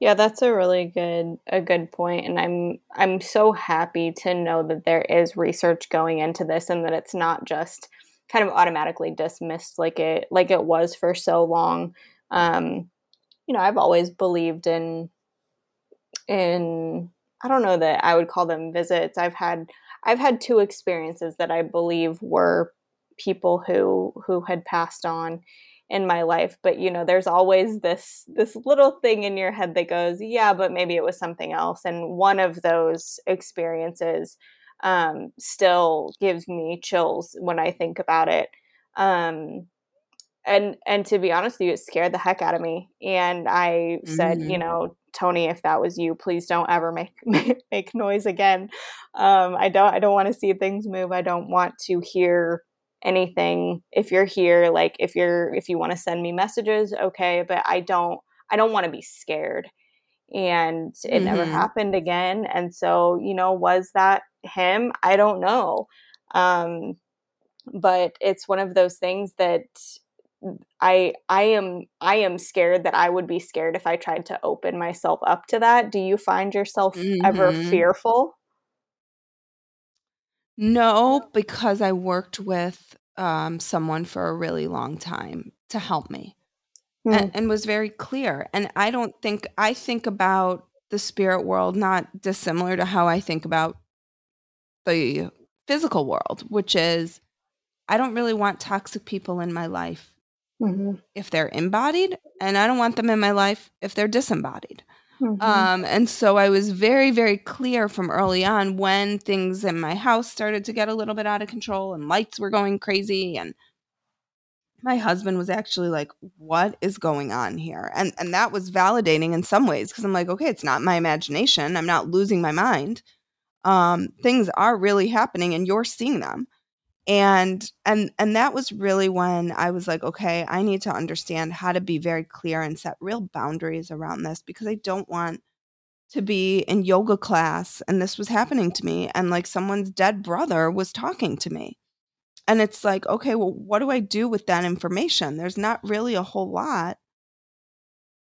Yeah, that's a really good a good point and I'm I'm so happy to know that there is research going into this and that it's not just kind of automatically dismissed like it like it was for so long. Um you know, I've always believed in in I don't know that I would call them visits. I've had I've had two experiences that I believe were people who who had passed on in my life but you know there's always this this little thing in your head that goes yeah but maybe it was something else and one of those experiences um, still gives me chills when i think about it um, and and to be honest with you it scared the heck out of me and i said mm-hmm. you know Tony, if that was you, please don't ever make make noise again. Um, I don't I don't want to see things move. I don't want to hear anything. If you're here, like if you're if you want to send me messages, okay, but I don't I don't want to be scared. and it mm-hmm. never happened again. And so, you know, was that him? I don't know. Um, but it's one of those things that I I am I am scared that I would be scared if I tried to open myself up to that. Do you find yourself mm-hmm. ever fearful? No, because I worked with um, someone for a really long time to help me mm. and, and was very clear. And I don't think I think about the spirit world not dissimilar to how I think about the physical world, which is I don't really want toxic people in my life mm-hmm. if they're embodied, and I don't want them in my life if they're disembodied. Mm-hmm. Um, and so I was very, very clear from early on when things in my house started to get a little bit out of control and lights were going crazy and my husband was actually like what is going on here? And and that was validating in some ways because i'm like okay it's not my imagination. I'm not losing my mind. Um things are really happening and you're seeing them and and and that was really when i was like okay i need to understand how to be very clear and set real boundaries around this because i don't want to be in yoga class and this was happening to me and like someone's dead brother was talking to me. And it's like okay well what do i do with that information? There's not really a whole lot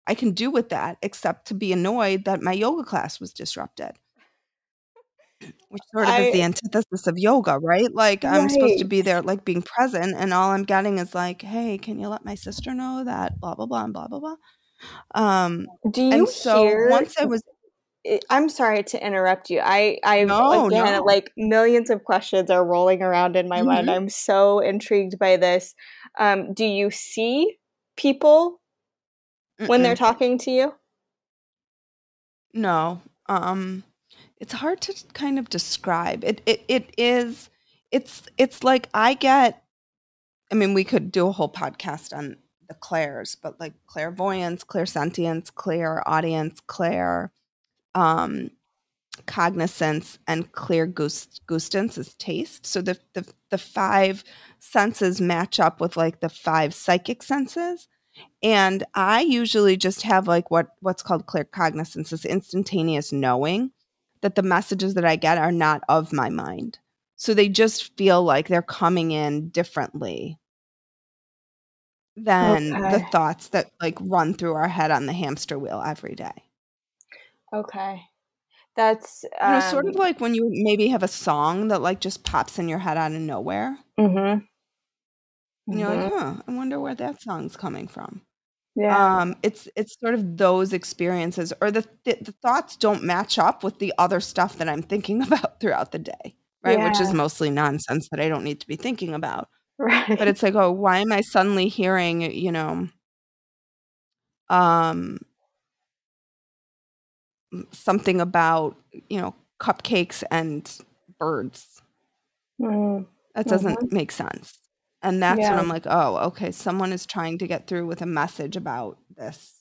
i can do with that except to be annoyed that my yoga class was disrupted which sort of I, is the antithesis of yoga, right? Like right. I'm supposed to be there, like being present, and all I'm getting is like, "Hey, can you let my sister know that blah blah blah and blah blah blah." Um, Do you so hear? Once I was, I'm sorry to interrupt you. I I no, again no. like millions of questions are rolling around in my mm-hmm. mind. I'm so intrigued by this. Um, do you see people Mm-mm. when they're talking to you? No. Um it's hard to kind of describe. It it it is it's it's like I get I mean we could do a whole podcast on the clairs, but like clairvoyance, clairsentience, clairaudience, clair um cognizance and clear gust- gustance is taste. So the, the the five senses match up with like the five psychic senses. And I usually just have like what what's called claircognizance, is instantaneous knowing that the messages that I get are not of my mind. So they just feel like they're coming in differently than okay. the thoughts that like run through our head on the hamster wheel every day. Okay. That's um, you know, sort of um like when you maybe have a song that like just pops in your head out of nowhere. Mm-hmm. And you're mm-hmm. like, huh, I wonder where that song's coming from. Yeah. Um, it's it's sort of those experiences or the, the, the thoughts don't match up with the other stuff that I'm thinking about throughout the day, right? Yeah. Which is mostly nonsense that I don't need to be thinking about. Right. But it's like, oh, why am I suddenly hearing, you know, um something about, you know, cupcakes and birds. Mm. That doesn't mm-hmm. make sense. And that's yeah. when I'm like, oh, okay, someone is trying to get through with a message about this.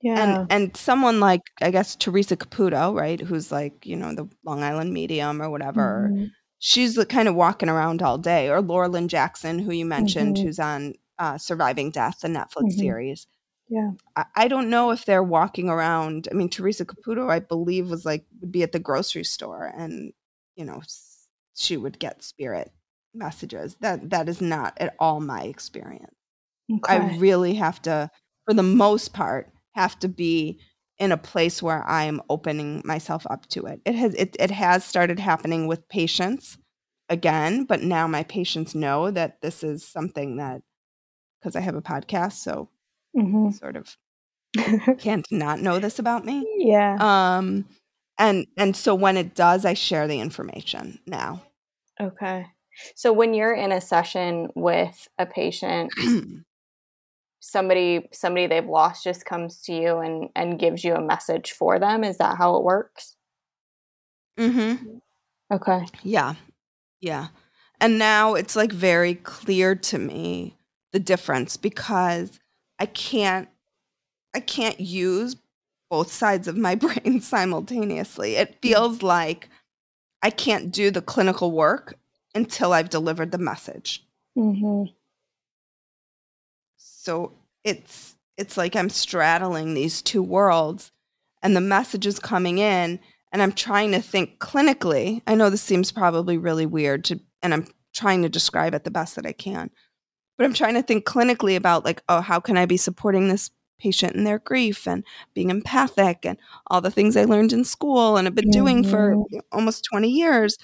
Yeah. And and someone like I guess Teresa Caputo, right, who's like, you know, the Long Island medium or whatever. Mm-hmm. She's kind of walking around all day. Or Laura Lynne Jackson, who you mentioned, mm-hmm. who's on uh, Surviving Death, the Netflix mm-hmm. series. Yeah. I, I don't know if they're walking around. I mean, Teresa Caputo, I believe, was like would be at the grocery store and, you know, she would get spirit messages. That that is not at all my experience. Okay. I really have to, for the most part, have to be in a place where I'm opening myself up to it. It has it, it has started happening with patients again, but now my patients know that this is something that because I have a podcast, so mm-hmm. sort of can't not know this about me. Yeah. Um and and so when it does, I share the information now. Okay. So when you're in a session with a patient, somebody somebody they've lost just comes to you and and gives you a message for them. Is that how it works? Mm Mhm. Okay. Yeah. Yeah. And now it's like very clear to me the difference because I can't I can't use both sides of my brain simultaneously. It feels like I can't do the clinical work until I've delivered the message. Mm-hmm. So it's it's like I'm straddling these two worlds, and the message is coming in and I'm trying to think clinically. I know this seems probably really weird to and I'm trying to describe it the best that I can. But I'm trying to think clinically about like, oh, how can I be supporting this patient in their grief and being empathic and all the things I learned in school and have been mm-hmm. doing for mm-hmm. almost 20 years.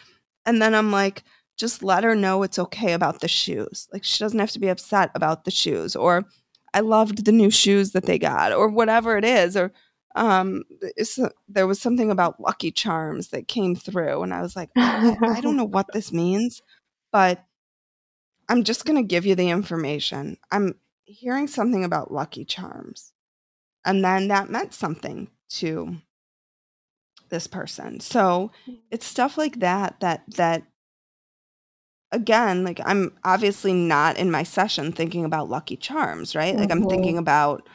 And then I'm like, just let her know it's okay about the shoes. Like she doesn't have to be upset about the shoes or I loved the new shoes that they got or whatever it is or um there was something about lucky charms that came through and I was like I, I don't know what this means but I'm just going to give you the information. I'm hearing something about Lucky Charms. And then that meant something to this person. So it's stuff like that that that again, like I'm obviously not in my session thinking about Lucky Charms, right? Like I'm mm-hmm. thinking about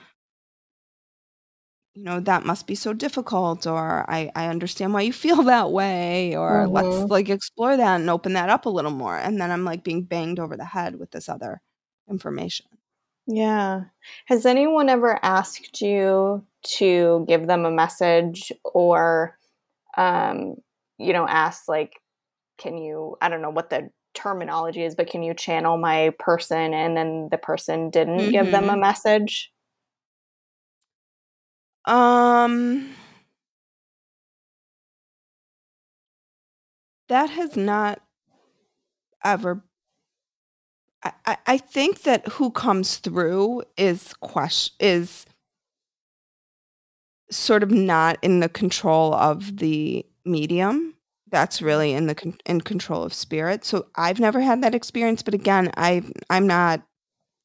you know that must be so difficult or i i understand why you feel that way or let's mm-hmm. like explore that and open that up a little more and then i'm like being banged over the head with this other information yeah. Has anyone ever asked you to give them a message or, um, you know, ask, like, can you, I don't know what the terminology is, but can you channel my person? And then the person didn't mm-hmm. give them a mm-hmm. message? Um, that has not ever I, I think that who comes through is question is sort of not in the control of the medium. That's really in the con- in control of spirit. So I've never had that experience, but again, I I'm not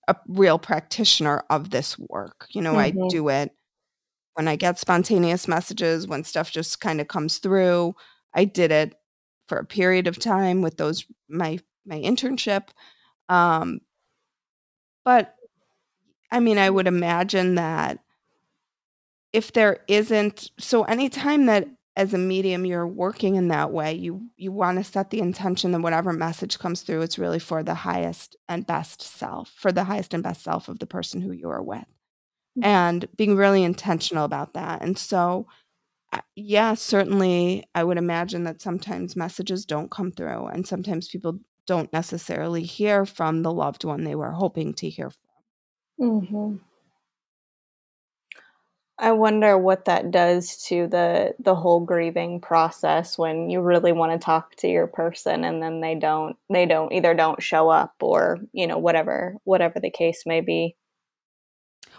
a real practitioner of this work. You know, mm-hmm. I do it when I get spontaneous messages, when stuff just kind of comes through. I did it for a period of time with those my my internship um, but I mean, I would imagine that if there isn't, so anytime that as a medium you're working in that way, you you want to set the intention that whatever message comes through, it's really for the highest and best self, for the highest and best self of the person who you are with, mm-hmm. and being really intentional about that. And so, uh, yeah, certainly, I would imagine that sometimes messages don't come through, and sometimes people don't necessarily hear from the loved one they were hoping to hear from. Mm-hmm. I wonder what that does to the the whole grieving process when you really want to talk to your person and then they don't they don't either don't show up or you know whatever whatever the case may be.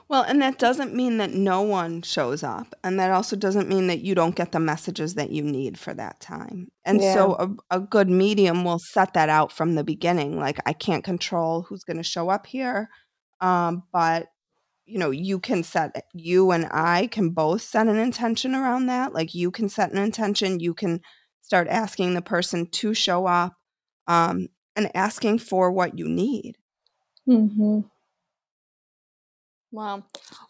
Well, and that doesn't mean that no one shows up. And that also doesn't mean that you don't get the messages that you need for that time. And yeah. so a, a, good medium will set that out from the beginning. Like, I can't control who's going to show up here. Um, but, you know, you can set, you and I can both set an intention around that. Like, you can set an intention. You can start asking the person to show up um, and asking for what you need. Mm-hmm. Wow.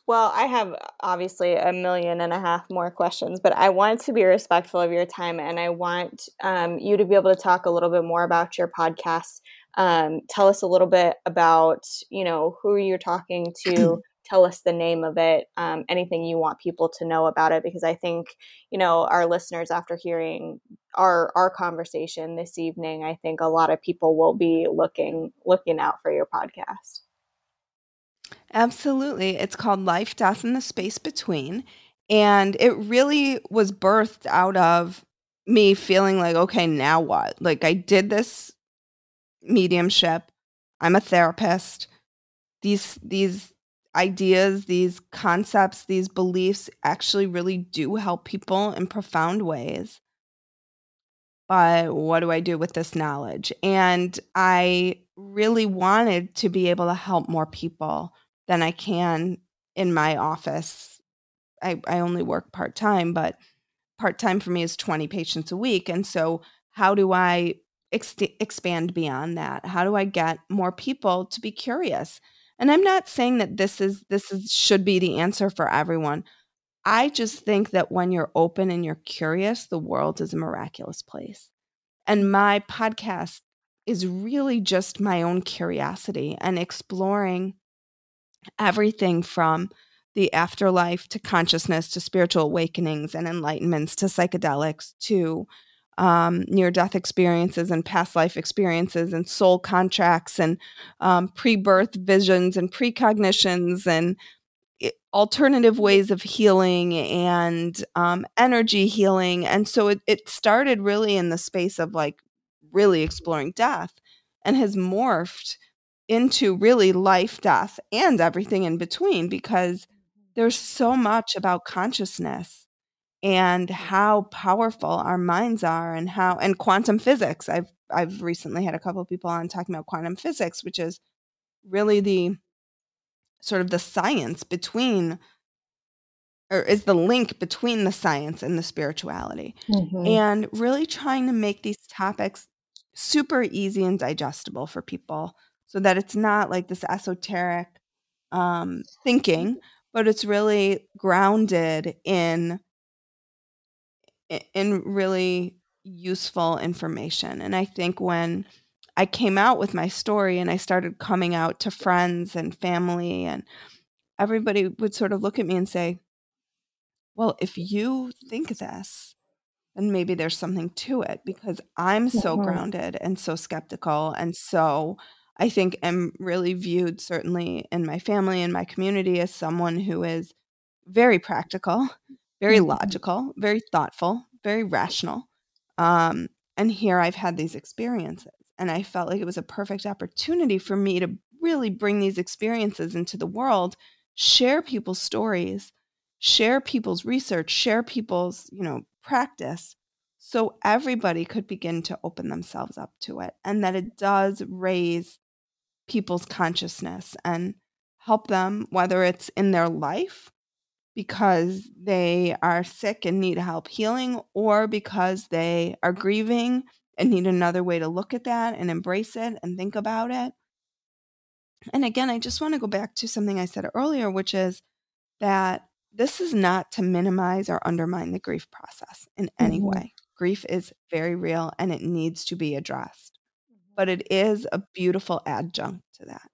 Well, I have obviously a million and a half more questions, but I want to be respectful of your time and I want um, you to be able to talk a little bit more about your podcast. Um, tell us a little bit about, you know, who you're talking to. tell us the name of it, um, anything you want people to know about it, because I think, you know, our listeners, after hearing our our conversation this evening, I think a lot of people will be looking looking out for your podcast. Absolutely. It's called Life, Death, and the Space Between. And it really was birthed out of me feeling like, okay, now what? Like, I did this mediumship. I'm a therapist. These, these ideas, these concepts, these beliefs actually really do help people in profound ways. But what do I do with this knowledge? And I really wanted to be able to help more people than I can in my office. I, I only work part time, but part time for me is 20 patients a week. And so, how do I ex- expand beyond that? How do I get more people to be curious? And I'm not saying that this is this is should be the answer for everyone. I just think that when you're open and you're curious, the world is a miraculous place. And my podcast is really just my own curiosity and exploring everything from the afterlife to consciousness to spiritual awakenings and enlightenments to psychedelics to um, near death experiences and past life experiences and soul contracts and um, pre birth visions and precognitions and alternative ways of healing and um, energy healing. And so it, it started really in the space of like really exploring death and has morphed into really life, death, and everything in between because there's so much about consciousness and how powerful our minds are and how and quantum physics. I've I've recently had a couple of people on talking about quantum physics, which is really the sort of the science between or is the link between the science and the spirituality mm-hmm. and really trying to make these topics super easy and digestible for people so that it's not like this esoteric um, thinking but it's really grounded in in really useful information and i think when I came out with my story and I started coming out to friends and family, and everybody would sort of look at me and say, Well, if you think this, then maybe there's something to it because I'm so mm-hmm. grounded and so skeptical. And so I think am really viewed, certainly in my family and my community, as someone who is very practical, very mm-hmm. logical, very thoughtful, very rational. Um, and here I've had these experiences. And I felt like it was a perfect opportunity for me to really bring these experiences into the world, share people's stories, share people's research, share people's, you know, practice so everybody could begin to open themselves up to it and that it does raise people's consciousness and help them whether it's in their life because they are sick and need help healing or because they are grieving and need another way to look at that and embrace it and think about it. And again, I just want to go back to something I said earlier, which is that this is not to minimize or undermine the grief process in any mm-hmm. way. Grief is very real and it needs to be addressed, mm-hmm. but it is a beautiful adjunct to that.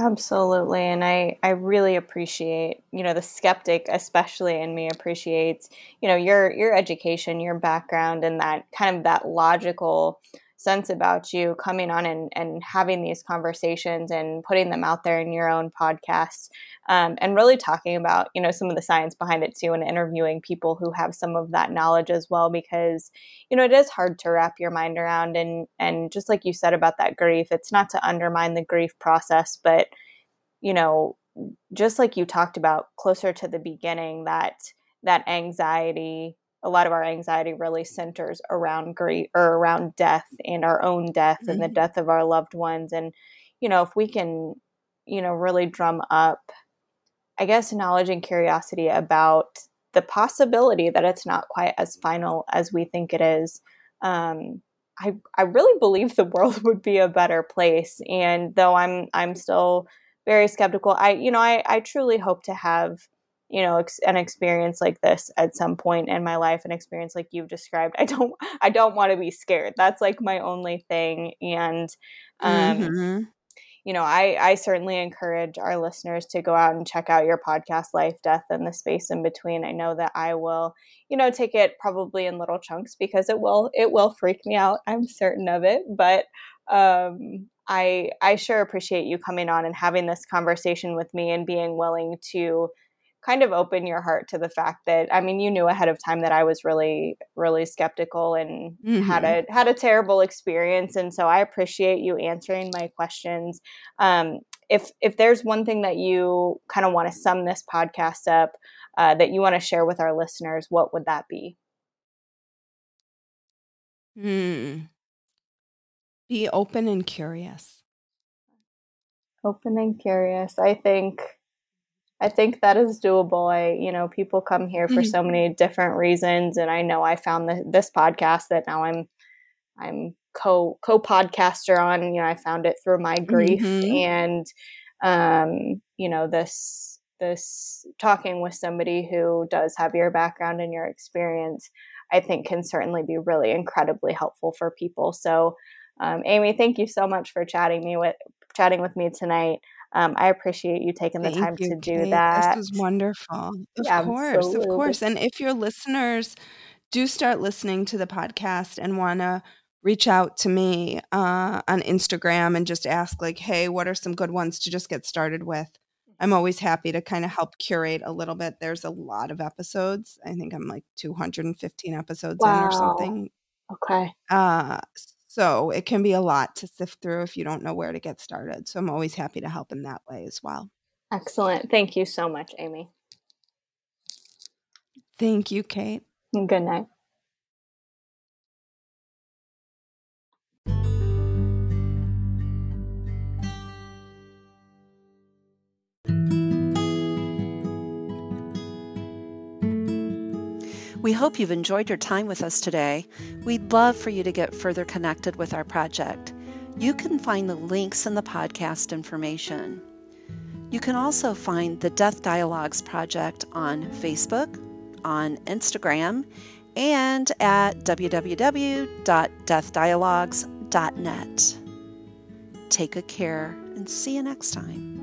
Absolutely. And I, I really appreciate, you know, the skeptic, especially in me, appreciates, you know, your your education, your background and that kind of that logical sense about you coming on and, and having these conversations and putting them out there in your own podcast um, and really talking about you know some of the science behind it too and interviewing people who have some of that knowledge as well because you know it is hard to wrap your mind around and and just like you said about that grief it's not to undermine the grief process but you know just like you talked about closer to the beginning that that anxiety a lot of our anxiety really centers around grief or around death and our own death mm-hmm. and the mm-hmm. death of our loved ones and you know if we can you know really drum up i guess knowledge and curiosity about the possibility that it's not quite as final as we think it is um, I, I really believe the world would be a better place and though i'm i'm still very skeptical i you know i, I truly hope to have you know ex- an experience like this at some point in my life an experience like you've described i don't i don't want to be scared that's like my only thing and um mm-hmm. you know i i certainly encourage our listeners to go out and check out your podcast life death and the space in between i know that i will you know take it probably in little chunks because it will it will freak me out i'm certain of it but um I I sure appreciate you coming on and having this conversation with me and being willing to kind of open your heart to the fact that I mean you knew ahead of time that I was really really skeptical and mm-hmm. had a had a terrible experience and so I appreciate you answering my questions. Um, if if there's one thing that you kind of want to sum this podcast up uh, that you want to share with our listeners, what would that be? Hmm. Be open and curious. Open and curious. I think I think that is doable. I, you know, people come here for mm-hmm. so many different reasons, and I know I found the, this podcast that now I'm, I'm co co podcaster on. You know, I found it through my grief, mm-hmm. and, um, you know, this this talking with somebody who does have your background and your experience, I think can certainly be really incredibly helpful for people. So, um, Amy, thank you so much for chatting me with chatting with me tonight. Um, I appreciate you taking the Thank time you, to do Kate. that. This was wonderful. Of course, of course. And if your listeners do start listening to the podcast and want to reach out to me uh, on Instagram and just ask, like, hey, what are some good ones to just get started with? I'm always happy to kind of help curate a little bit. There's a lot of episodes. I think I'm like 215 episodes in or something. Okay. Uh, so it can be a lot to sift through if you don't know where to get started. So I'm always happy to help in that way as well. Excellent. Thank you so much, Amy. Thank you, Kate. Good night. We hope you've enjoyed your time with us today. We'd love for you to get further connected with our project. You can find the links in the podcast information. You can also find the Death Dialogues Project on Facebook, on Instagram, and at www.deathdialogues.net. Take good care and see you next time.